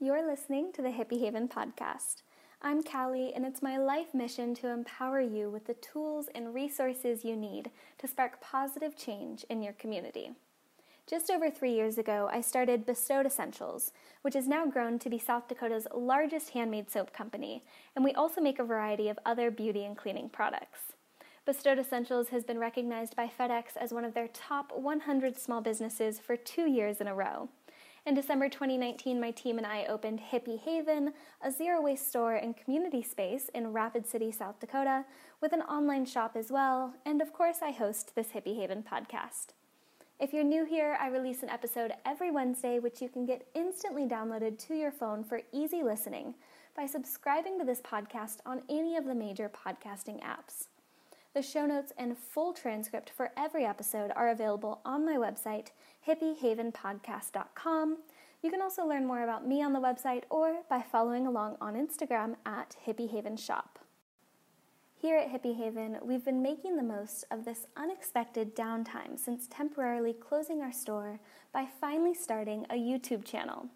You're listening to the Hippie Haven podcast. I'm Callee, and it's my life mission to empower you with the tools and resources you need to spark positive change in your community. Just over three years ago, I started Bestowed Essentials, which has now grown to be South Dakota's largest handmade soap company, and we also make a variety of other beauty and cleaning products. Bestowed Essentials has been recognized by FedEx as one of their top 100 small businesses for two years in a row. In December 2019, my team and I opened Hippie Haven, a zero waste store and community space in Rapid City, South Dakota, with an online shop as well, and of course, I host this Hippie Haven podcast. If you're new here, I release an episode every Wednesday, which you can get instantly downloaded to your phone for easy listening by subscribing to this podcast on any of the major podcasting apps. The show notes and full transcript for every episode are available on my website, hippiehavenpodcast.com. You can also learn more about me on the website or by following along on Instagram at hippiehavenshop. Here at Hippie Haven, we've been making the most of this unexpected downtime since temporarily closing our store by finally starting a YouTube channel.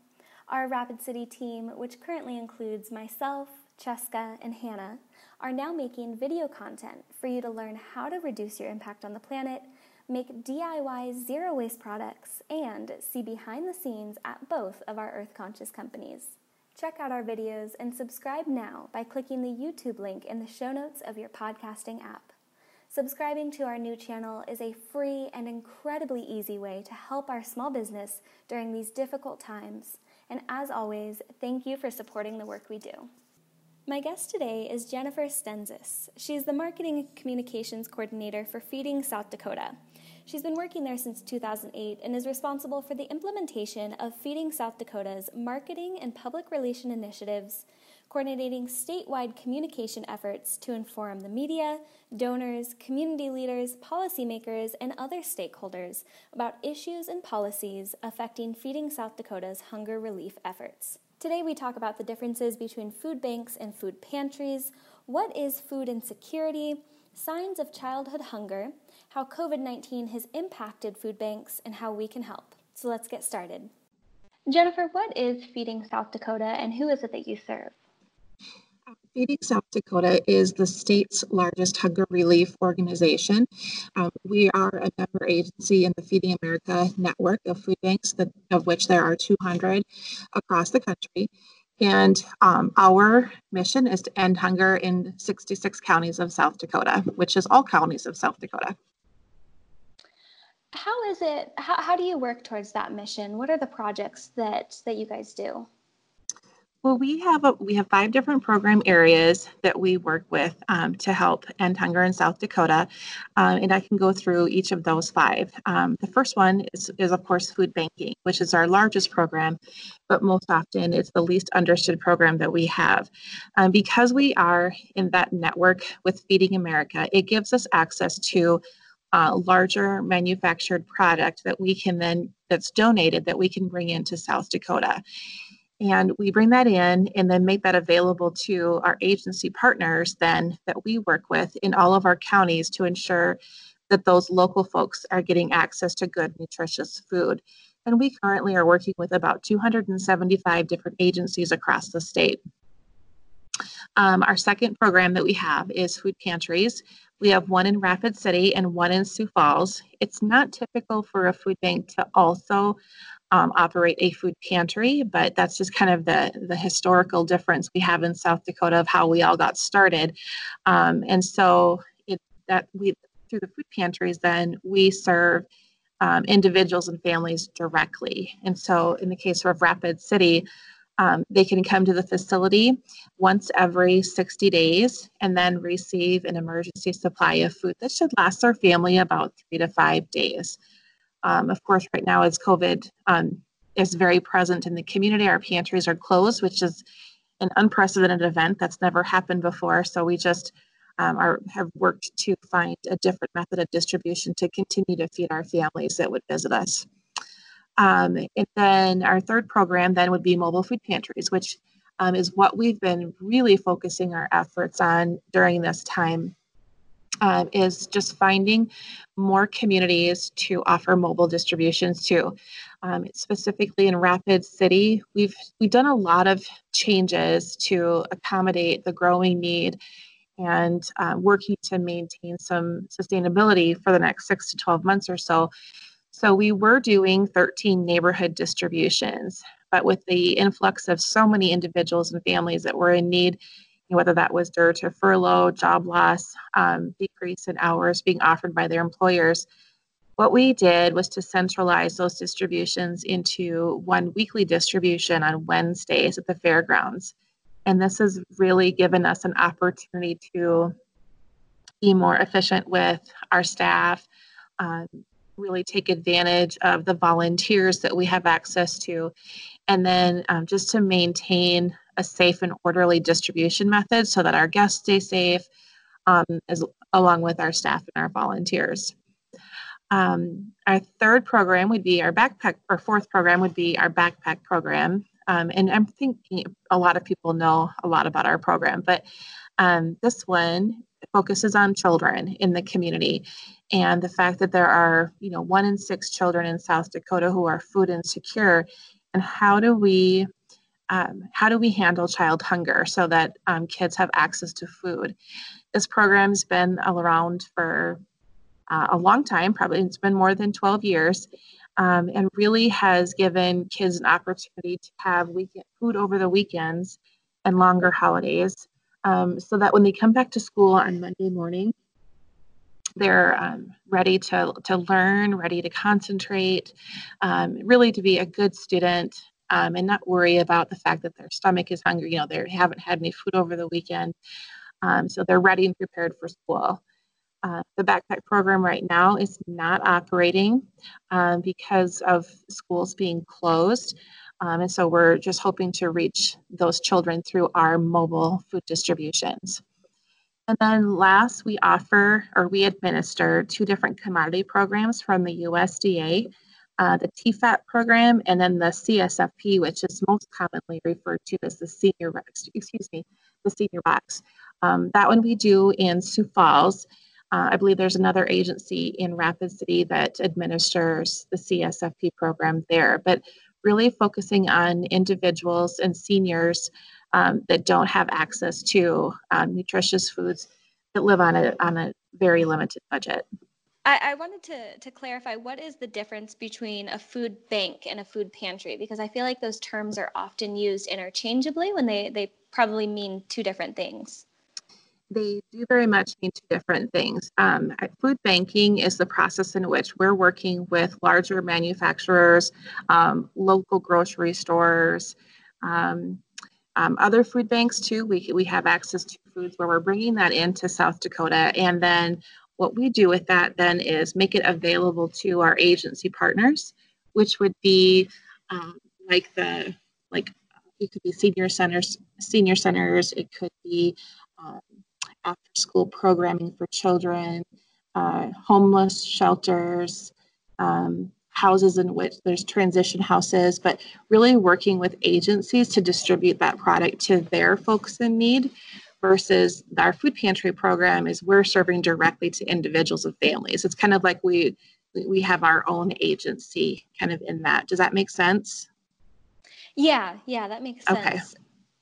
Our Rapid City team, which currently includes myself, Cheska, and Hannah, are now making video content for you to learn how to reduce your impact on the planet, make DIY zero waste products, and see behind the scenes at both of our Earth Conscious companies. Check out our videos and subscribe now by clicking the YouTube link in the show notes of your podcasting app. Subscribing to our new channel is a free and incredibly easy way to help our small business during these difficult times. And as always, thank you for supporting the work we do. My guest today is Jennifer Stensaas. She is the Marketing and Communications Coordinator for Feeding South Dakota. She's been working there since 2008 and is responsible for the implementation of Feeding South Dakota's marketing and public relation initiatives, coordinating statewide communication efforts to inform the media, donors, community leaders, policymakers, and other stakeholders about issues and policies affecting Feeding South Dakota's hunger relief efforts. Today, we talk about the differences between food banks and food pantries, what is food insecurity, signs of childhood hunger, how COVID 19 has impacted food banks, and how we can help. So let's get started. Jennifer, what is Feeding South Dakota and who is it that you serve? Feeding South Dakota is the state's largest hunger relief organization. Um, we are a member agency in the Feeding America network of food banks, that, of which there are 200 across the country. And um, our mission is to end hunger in 66 counties of South Dakota, which is all counties of South Dakota. How is it? How, how do you work towards that mission? What are the projects that that you guys do? Well, we have a, we have five different program areas that we work with um, to help end hunger in South Dakota, uh, and I can go through each of those five. Um, the first one is, is of course food banking, which is our largest program, but most often it's the least understood program that we have. Um, because we are in that network with Feeding America, it gives us access to uh, larger manufactured product that we can then that's donated that we can bring into South Dakota. And we bring that in and then make that available to our agency partners then that we work with in all of our counties to ensure that those local folks are getting access to good, nutritious food. And we currently are working with about 275 different agencies across the state. Um, our second program that we have is food pantries. We have one in Rapid City and one in Sioux Falls. It's not typical for a food bank to also um, operate a food pantry, but that's just kind of the, the historical difference we have in South Dakota of how we all got started. Um, and so it, that we through the food pantries, then we serve um, individuals and families directly. And so in the case of Rapid City, um, they can come to the facility once every 60 days and then receive an emergency supply of food that should last their family about three to five days. Um, of course, right now, as COVID um, is very present in the community, our pantries are closed, which is an unprecedented event that's never happened before. So we just um, are, have worked to find a different method of distribution to continue to feed our families that would visit us. Um, and then our third program then would be mobile food pantries, which um, is what we've been really focusing our efforts on during this time um, is just finding more communities to offer mobile distributions to. Um, specifically in Rapid City, we've we've done a lot of changes to accommodate the growing need and uh, working to maintain some sustainability for the next six to 12 months or so. So we were doing 13 neighborhood distributions, but with the influx of so many individuals and families that were in need, whether that was due to furlough, job loss, um, decrease in hours being offered by their employers. What we did was to centralize those distributions into one weekly distribution on Wednesdays at the fairgrounds. And this has really given us an opportunity to be more efficient with our staff, um, really take advantage of the volunteers that we have access to, and then um, just to maintain a safe and orderly distribution method so that our guests stay safe, um, as, along with our staff and our volunteers. Um, our third program would be our backpack, or fourth program would be our backpack program. Um, and I'm thinking a lot of people know a lot about our program, but um, this one focuses on children in the community and the fact that there are, you know, one in six children in South Dakota who are food insecure. And how do we um, how do we handle child hunger so that um, kids have access to food? This program's been around for uh, a long time, probably it's been more than 12 years, um, and really has given kids an opportunity to have weekend food over the weekends and longer holidays um, so that when they come back to school on Monday morning, they're um, ready to, to learn, ready to concentrate, um, really to be a good student um, and not worry about the fact that their stomach is hungry. You know, they haven't had any food over the weekend. Um, so they're ready and prepared for school. Uh, the backpack program right now is not operating um, because of schools being closed. Um, and so we're just hoping to reach those children through our mobile food distributions. And then last, we offer or we administer two different commodity programs from the USDA uh, the TEFAP program, and then the CSFP, which is most commonly referred to as the senior, excuse me, the senior box. Um, that one we do in Sioux Falls. Uh, I believe there's another agency in Rapid City that administers the CSFP program there, but really focusing on individuals and seniors um, that don't have access to um, nutritious foods that live on a, on a very limited budget. I, I, wanted to, to clarify what is the difference between a food bank and a food pantry? Because I feel like those terms are often used interchangeably when they, they probably mean two different things. They do very much mean two different things. Um, food banking is the process in which we're working with larger manufacturers, um, local grocery stores, um, um other food banks too. We, we have access to foods where we're bringing that into South Dakota and then what we do with that then is make it available to our agency partners, which would be um, like the like it could be senior centers, senior centers. It could be um, after school programming for children, uh, homeless shelters, um, houses in which there's transition houses, but really working with agencies to distribute that product to their folks in need versus our food pantry program is we're serving directly to individuals and families. It's kind of like we we have our own agency kind of in that. Does that make sense? Yeah, yeah, that makes sense. Okay.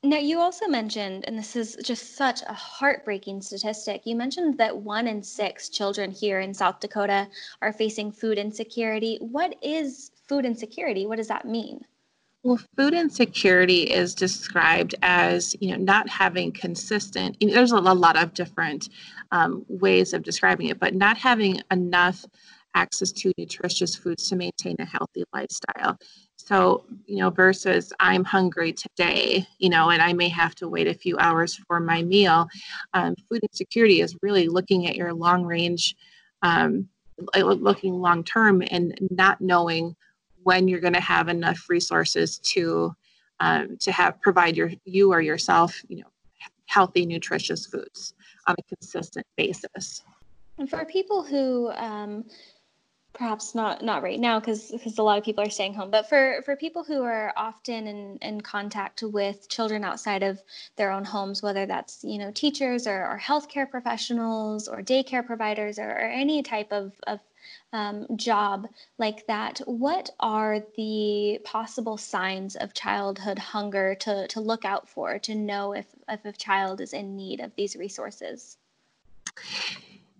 Now, you also mentioned, and this is just such a heartbreaking statistic, you mentioned that one in six children here in South Dakota are facing food insecurity. What is food insecurity? What does that mean? Well, food insecurity is described as you know not having consistent. There's a lot of different um, ways of describing it, but not having enough access to nutritious foods to maintain a healthy lifestyle. So, you know, versus I'm hungry today, you know, and I may have to wait a few hours for my meal. Um, food insecurity is really looking at your long range, um, looking long term and not knowing when you're going to have enough resources to um, to have provide your you or yourself you know healthy nutritious foods on a consistent basis. And for people who um, perhaps not not right now because because a lot of people are staying home but for for people who are often in in contact with children outside of their own homes whether that's you know teachers or, or healthcare professionals or daycare providers or, or any type of, of um, job like that what are the possible signs of childhood hunger to to look out for to know if if a child is in need of these resources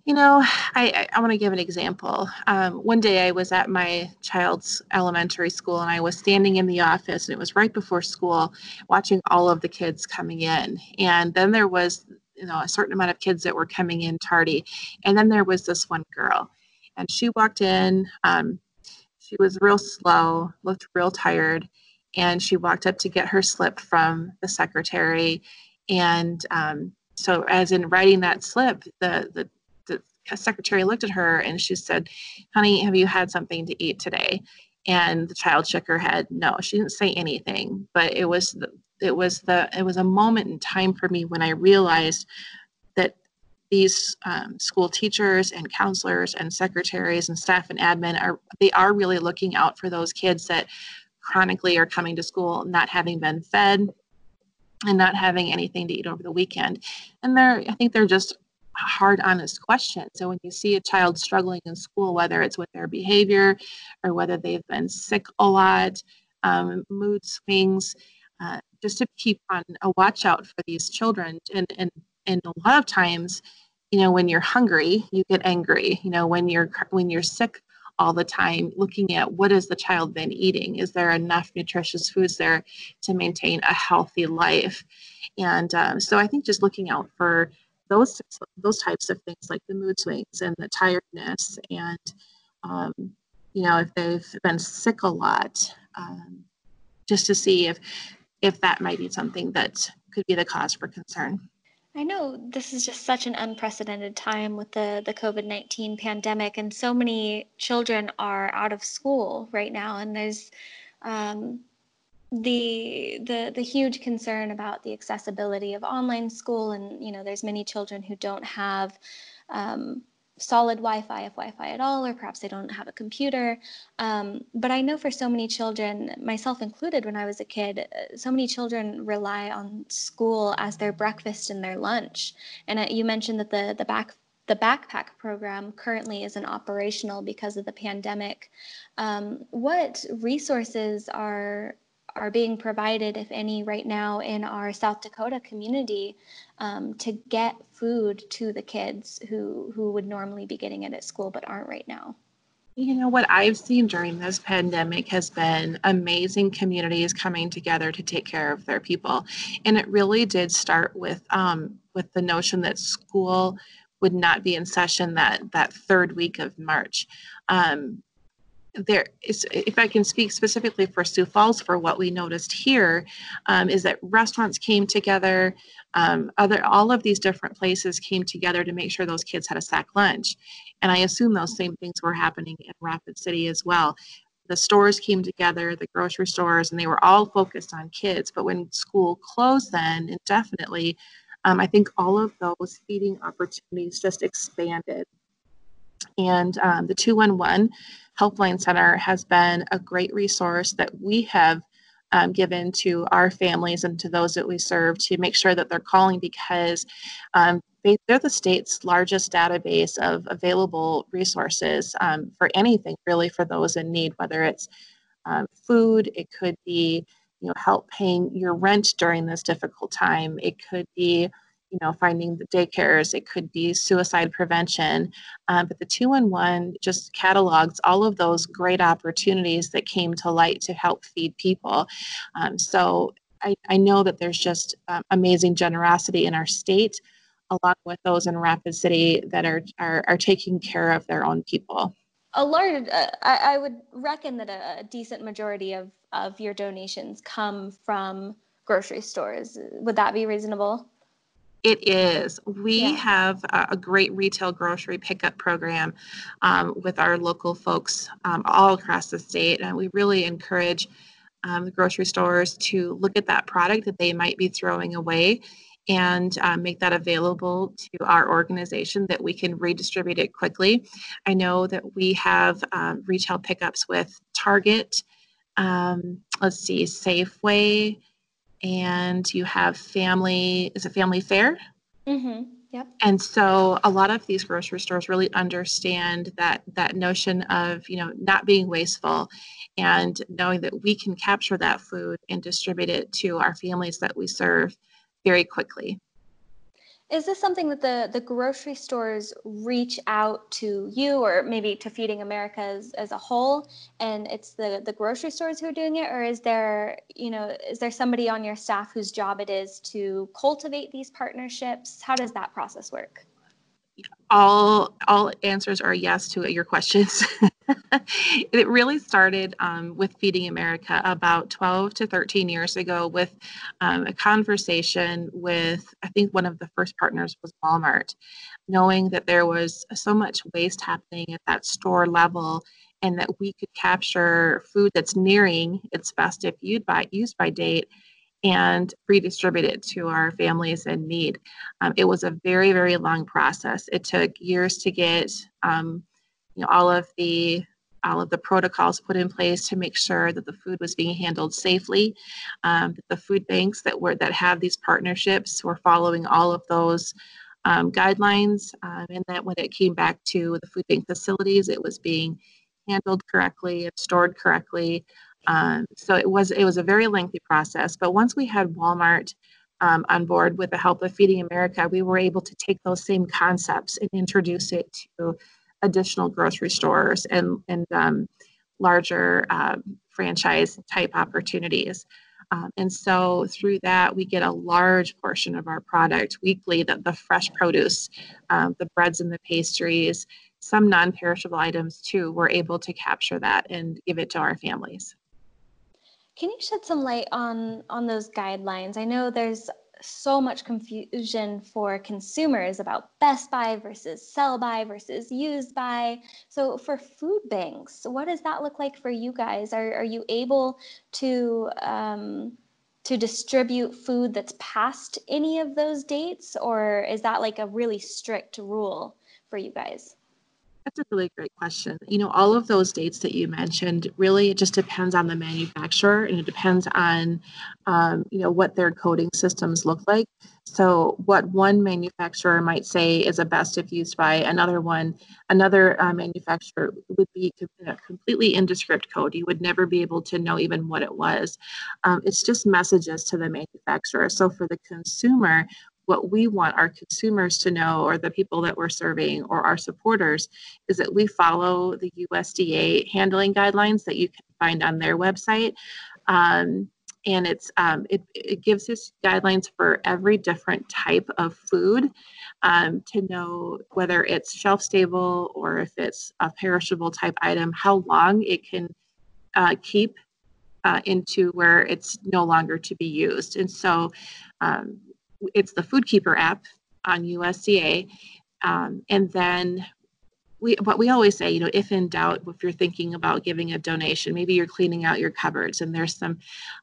you know, I, I, want to give an example. Um, one day I was at my child's elementary school and I was standing in the office and it was right before school watching all of the kids coming in. And then there was, you know, a certain amount of kids that were coming in tardy. And then there was this one girl and she walked in. Um, she was real slow, looked real tired. And she walked up to get her slip from the secretary. And um, so as in writing that slip, the, the secretary looked at her and she said, Honey, have you had something to eat today? And the child shook her head. No, she didn't say anything, but it was the, it was the it was a moment in time for me when I realized these um, school teachers and counselors and secretaries and staff and admin are they are really looking out for those kids that chronically are coming to school not having been fed and not having anything to eat over the weekend and they're i think they're just hard, honest question. So when you see a child struggling in school, whether it's with their behavior or whether they've been sick a lot, um, mood swings, uh, just to keep on a watch out for these children. And, and, and a lot of times, you know, when you're hungry, you get angry. You know, when you're when you're sick all the time, looking at what has the child been eating? Is there enough nutritious foods there to maintain a healthy life? And um, so I think just looking out for those those types of things like the mood swings and the tiredness and um, you know if they've been sick a lot um, just to see if if that might be something that could be the cause for concern I know this is just such an unprecedented time with the, the COVID 19 pandemic, and so many children are out of school right now. And there's um, the the the huge concern about the accessibility of online school and you know there's many children who don't have um, solid wi-fi if wi-fi at all or perhaps they don't have a computer um, but i know for so many children myself included when i was a kid uh, so many children rely on school as their breakfast and their lunch and uh, you mentioned that the the back the backpack program currently isn't operational because of the pandemic. Um, what resources are are being provided, if any, right now in our South Dakota community um, to get food to the kids who, who would normally be getting it at school but aren't right now? You know, what I've seen during this pandemic has been amazing communities coming together to take care of their people. And it really did start with um, with the notion that school would not be in session that that third week of March. Um, there is, if I can speak specifically for Sioux Falls, for what we noticed here, um, is that restaurants came together, um, other all of these different places came together to make sure those kids had a sack lunch, and I assume those same things were happening in Rapid City as well. The stores came together, the grocery stores, and they were all focused on kids. But when school closed, then indefinitely, um, I think all of those feeding opportunities just expanded. And um, the 211 Helpline Center has been a great resource that we have um, given to our families and to those that we serve to make sure that they're calling because um, they, are the state's largest database of available resources um, for anything really for those in need, whether it's um, food, it could be you know help paying your rent during this difficult time, it could be you know, finding the daycares, it could be suicide prevention. Um, but the 211 just catalogs all of those great opportunities that came to light to help feed people. Um, so I, I, know that there's just um, amazing generosity in our state, along with those in Rapid City that are, are, are taking care of their own people. A large, uh, I, I would reckon that a, a decent majority of, of your donations come from grocery stores. Would that be reasonable? It is. We yeah. have a, great retail grocery pickup program um, with our local folks um, all across the state, and we really encourage um, the grocery stores to look at that product that they might be throwing away and uh, make that available to our organization that we can redistribute it quickly. I know that we have um, retail pickups with Target, um, let's see, Safeway, and you have family, is it Family Fare? Mm-hmm. Yep. And so a lot of these grocery stores really understand that that notion of, you know, not being wasteful and knowing that we can capture that food and distribute it to our families that we serve very quickly. Is this something that the, the grocery stores reach out to you or maybe to Feeding America as, as a whole and it's the, the grocery stores who are doing it or is there, you know, is there somebody on your staff whose job it is to cultivate these partnerships? How does that process work? All all answers are yes to your questions. it really started um, with Feeding America about 12 to 13 years ago with um, a conversation with I think one of the first partners was Walmart, knowing that there was so much waste happening at that store level and that we could capture food that's nearing its best if used by used by date and redistribute it to our families in need. Um, it was a very, very long process. It took years to get um, you know, all of the all of the protocols put in place to make sure that the food was being handled safely. Um, the food banks that were that have these partnerships were following all of those um, guidelines, um, and that when it came back to the food bank facilities, it was being handled correctly and stored correctly. Um, so it was it was a very lengthy process. But once we had Walmart um, on board with the help of Feeding America, we were able to take those same concepts and introduce it to additional grocery stores and and um, larger um, franchise type opportunities. Um, and so through that, we get a large portion of our product weekly, the, the fresh produce, um, the breads and the pastries, some non-perishable items too, we're able to capture that and give it to our families. Can you shed some light on on those guidelines? I know there's so much confusion for consumers about best buy versus sell by versus used by. So for food banks, what does that look like for you guys? Are are you able to um, to distribute food that's past any of those dates, or is that like a really strict rule for you guys? That's a really great question. You know, all of those dates that you mentioned really it just depends on the manufacturer and it depends on, um, you know, what their coding systems look like. So, what one manufacturer might say is a best if used by another one, another uh, manufacturer would be completely indescript code. You would never be able to know even what it was. Um, it's just messages to the manufacturer. So, for the consumer, what we want our consumers to know or the people that we're serving or our supporters is that we follow the USDA handling guidelines that you can find on their website. Um, and it's um, it, it, gives us guidelines for every different type of food um, to know whether it's shelf stable or if it's a perishable type item, how long it can uh, keep uh, into where it's no longer to be used. And so um, it's the Foodkeeper app on USDA. Um, and then we, but we always say, you know, if in doubt, if you're thinking about giving a donation, maybe you're cleaning out your cupboards and there's some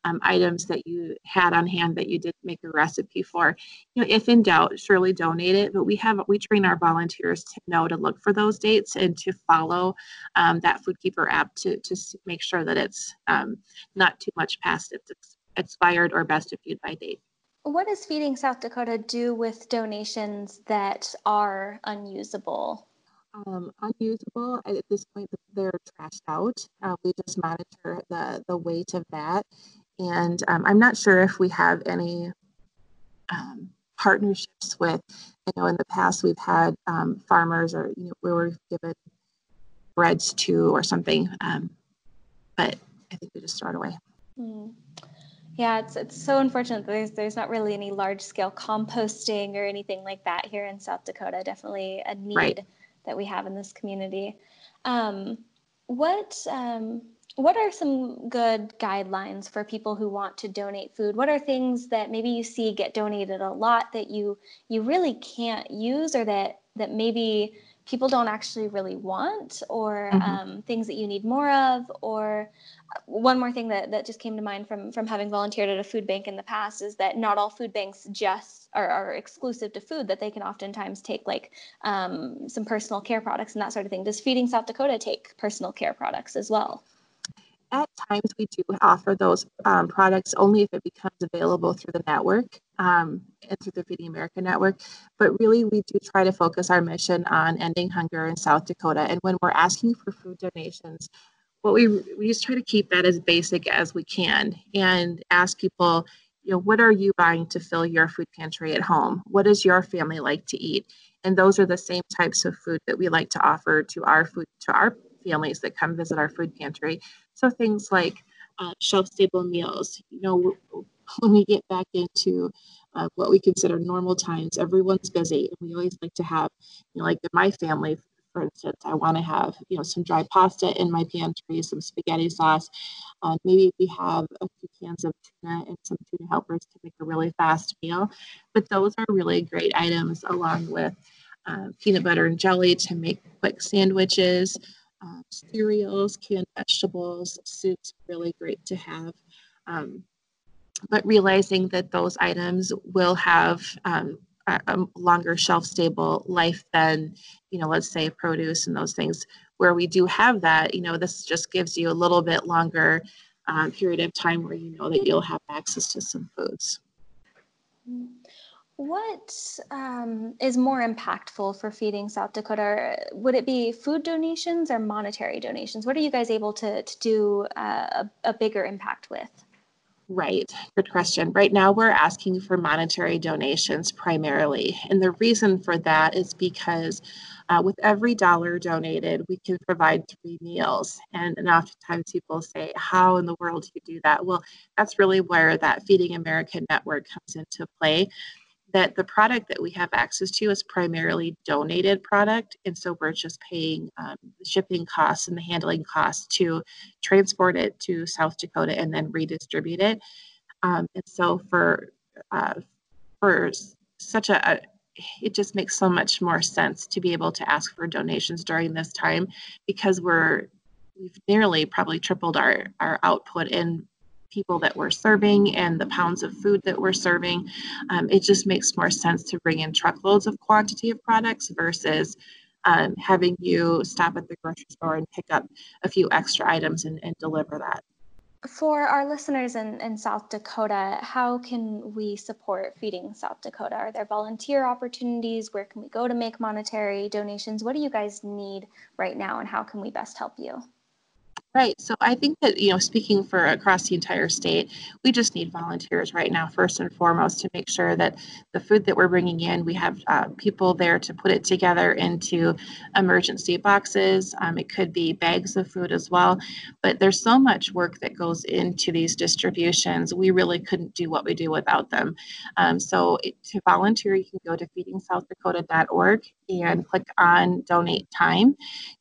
um, items that you had on hand that you did make a recipe for. You know, if in doubt, surely donate it. But we have we train our volunteers to know to look for those dates and to follow um, that Foodkeeper app to to make sure that it's um, not too much past its expired or best if viewed by date. What does Feeding South Dakota do with donations that are unusable? Um, unusable at this point, they're trashed out. Uh, we just monitor the the weight of that, and um, I'm not sure if we have any um, partnerships with. I know in the past we've had um, farmers or you know where we've given breads to or something, um, but I think we just throw it away. Mm. Yeah, it's it's so unfortunate that there's there's not really any large scale composting or anything like that here in South Dakota. Definitely a need right. that we have in this community. Um, what um, what are some good guidelines for people who want to donate food? What are things that maybe you see get donated a lot that you you really can't use, or that that maybe people don't actually really want or mm-hmm. um, things that you need more of or uh, one more thing that, that just came to mind from from having volunteered at a food bank in the past is that not all food banks just are, are exclusive to food that they can oftentimes take like um, some personal care products and that sort of thing. Does feeding south dakota take personal care products as well? At times we do offer those um, products only if it becomes available through the network um, and through the Feeding America network. But really, we do try to focus our mission on ending hunger in South Dakota. And when we're asking for food donations, what we we just try to keep that as basic as we can and ask people, you know, what are you buying to fill your food pantry at home? What does your family like to eat? And those are the same types of food that we like to offer to our food to our families that come visit our food pantry. So things like uh, shelf stable meals. You know, when we get back into uh, what we consider normal times, everyone's busy, and we always like to have, you know, like in my family, for instance, I want to have, you know, some dry pasta in my pantry, some spaghetti sauce. Uh, maybe we have a few cans of tuna and some tuna helpers to make a really fast meal. But those are really great items, along with uh, peanut butter and jelly to make quick sandwiches um, cereals, canned vegetables, soups, really great to have. Um, but realizing that those items will have um, a, a, longer shelf stable life than, you know, let's say produce and those things. Where we do have that, you know, this just gives you a little bit longer um, period of time where you know that you'll have access to some foods. What um, is more impactful for feeding South Dakota? Would it be food donations or monetary donations? What are you guys able to, to do uh, a, a bigger impact with? Right, good question. Right now, we're asking for monetary donations primarily. And the reason for that is because uh, with every dollar donated, we can provide three meals. And, and oftentimes people say, How in the world do you do that? Well, that's really where that Feeding America network comes into play that the product that we have access to is primarily donated product and so we're just paying um, the shipping costs and the handling costs to transport it to south dakota and then redistribute it. Um, and so for uh, for such a, a it just makes so much more sense to be able to ask for donations during this time because we're we've nearly probably tripled our our output in people that we're serving and the pounds of food that we're serving, um, it just makes more sense to bring in truckloads of quantity of products versus um, having you stop at the grocery store and pick up a few extra items and, and deliver that. For our listeners in, in South Dakota, how can we support Feeding South Dakota? Are there volunteer opportunities? Where can we go to make monetary donations? What do you guys need right now, and how can we best help you? Right. So I think that, you know, speaking for across the entire state, we just need volunteers right now, first and foremost, to make sure that the food that we're bringing in, we have uh, people there to put it together into emergency boxes. Um, it could be bags of food as well. But there's so much work that goes into these distributions. We really couldn't do what we do without them. Um, so to volunteer, you can go to feedingsouthdakota.org and click on donate time.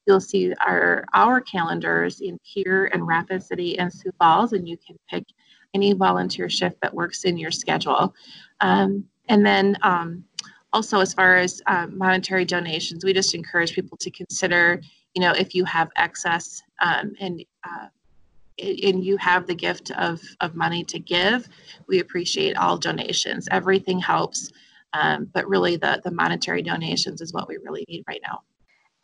You'll see our, our calendars in Pierre in Rapid City and Sioux Falls, and you can pick any volunteer shift that works in your schedule. Um, and then um, also, as far as um, monetary donations, we just encourage people to consider, you know, if you have excess um, and uh, and you have the gift of, of money to give, we appreciate all donations. Everything helps, um, but really the, the monetary donations is what we really need right now.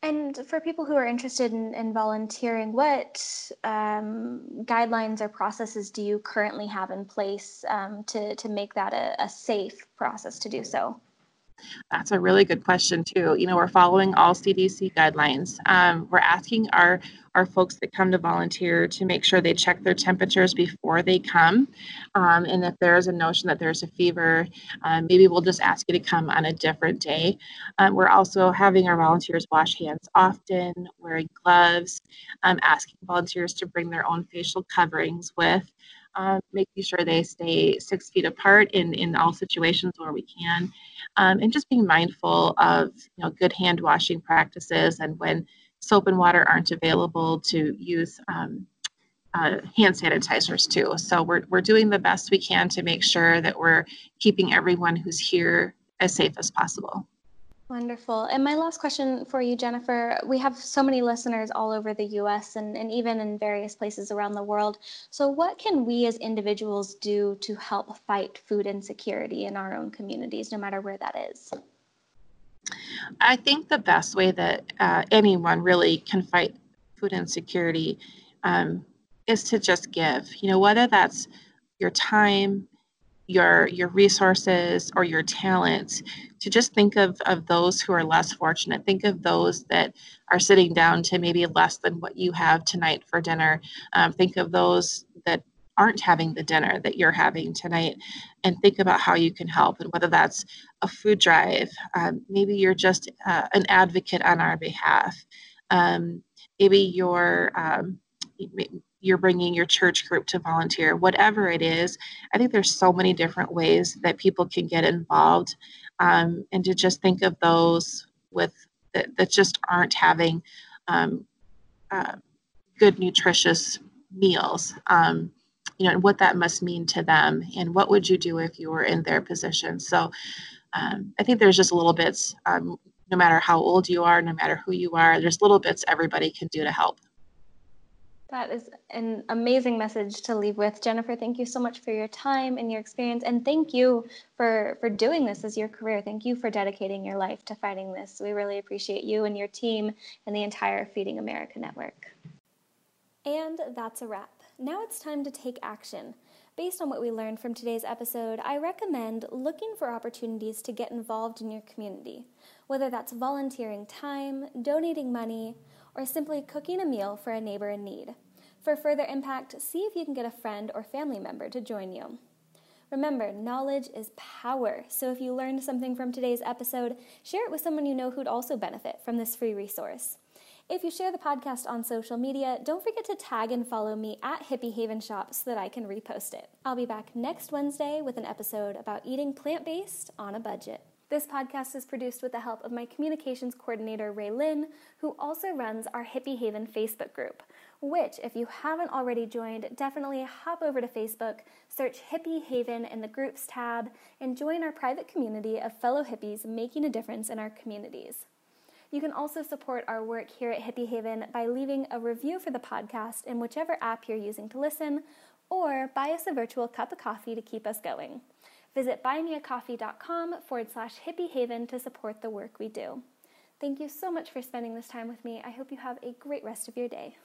And for people who are interested in, in volunteering, what um, guidelines or processes do you currently have in place um, to, to make that a, a safe process to do so? That's a really good question too. You know, we're following all CDC guidelines. Um, we're asking our our folks that come to volunteer to make sure they check their temperatures before they come, um, and if there's a notion that there's a fever, um, maybe we'll just ask you to come on a different day. Um, we're also having our volunteers wash hands often, wearing gloves, um, asking volunteers to bring their own facial coverings with. Um, making sure they stay six feet apart in, in all situations where we can, um, and just being mindful of you know good hand washing practices and when soap and water aren't available to use um, uh, hand sanitizers too. So we're, we're doing the best we can to make sure that we're keeping everyone who's here as safe as possible. Wonderful. And my last question for you, Jennifer we have so many listeners all over the US and, and even in various places around the world. So, what can we as individuals do to help fight food insecurity in our own communities, no matter where that is? I think the best way that uh, anyone really can fight food insecurity um, is to just give. You know, whether that's your time, your your resources or your talents to just think of of those who are less fortunate. Think of those that are sitting down to maybe less than what you have tonight for dinner. Um, think of those that aren't having the dinner that you're having tonight and think about how you can help. And whether that's a food drive um, maybe you're just uh, an advocate on our behalf. Um, maybe you're um, you're bringing your church group to volunteer, whatever it is. I think there's so many different ways that people can get involved, um, and to just think of those with that, that just aren't having um, uh, good, nutritious meals. Um, you know, and what that must mean to them, and what would you do if you were in their position. So, um, I think there's just little bits. Um, no matter how old you are, no matter who you are, there's little bits everybody can do to help. That is an amazing message to leave with. Jennifer, thank you so much for your time and your experience. And thank you for, for doing this as your career. Thank you for dedicating your life to fighting this. We really appreciate you and your team and the entire Feeding America network. And that's a wrap. Now it's time to take action. Based on what we learned from today's episode, I recommend looking for opportunities to get involved in your community, whether that's volunteering time, donating money, or simply cooking a meal for a neighbor in need. For further impact, see if you can get a friend or family member to join you. Remember, knowledge is power, so if you learned something from today's episode, share it with someone you know who'd also benefit from this free resource. If you share the podcast on social media, don't forget to tag and follow me at Hippie Haven Shop so that I can repost it. I'll be back next Wednesday with an episode about eating plant based on a budget. This podcast is produced with the help of my communications coordinator, Ray Lynn, who also runs our Hippie Haven Facebook group, which, if you haven't already joined, definitely hop over to Facebook, search Hippie Haven in the Groups tab, and join our private community of fellow hippies making a difference in our communities. You can also support our work here at Hippie Haven by leaving a review for the podcast in whichever app you're using to listen, or buy us a virtual cup of coffee to keep us going. Visit buymeacoffee.com forward slash hippiehaven to support the work we do. Thank you so much for spending this time with me. I hope you have a great rest of your day.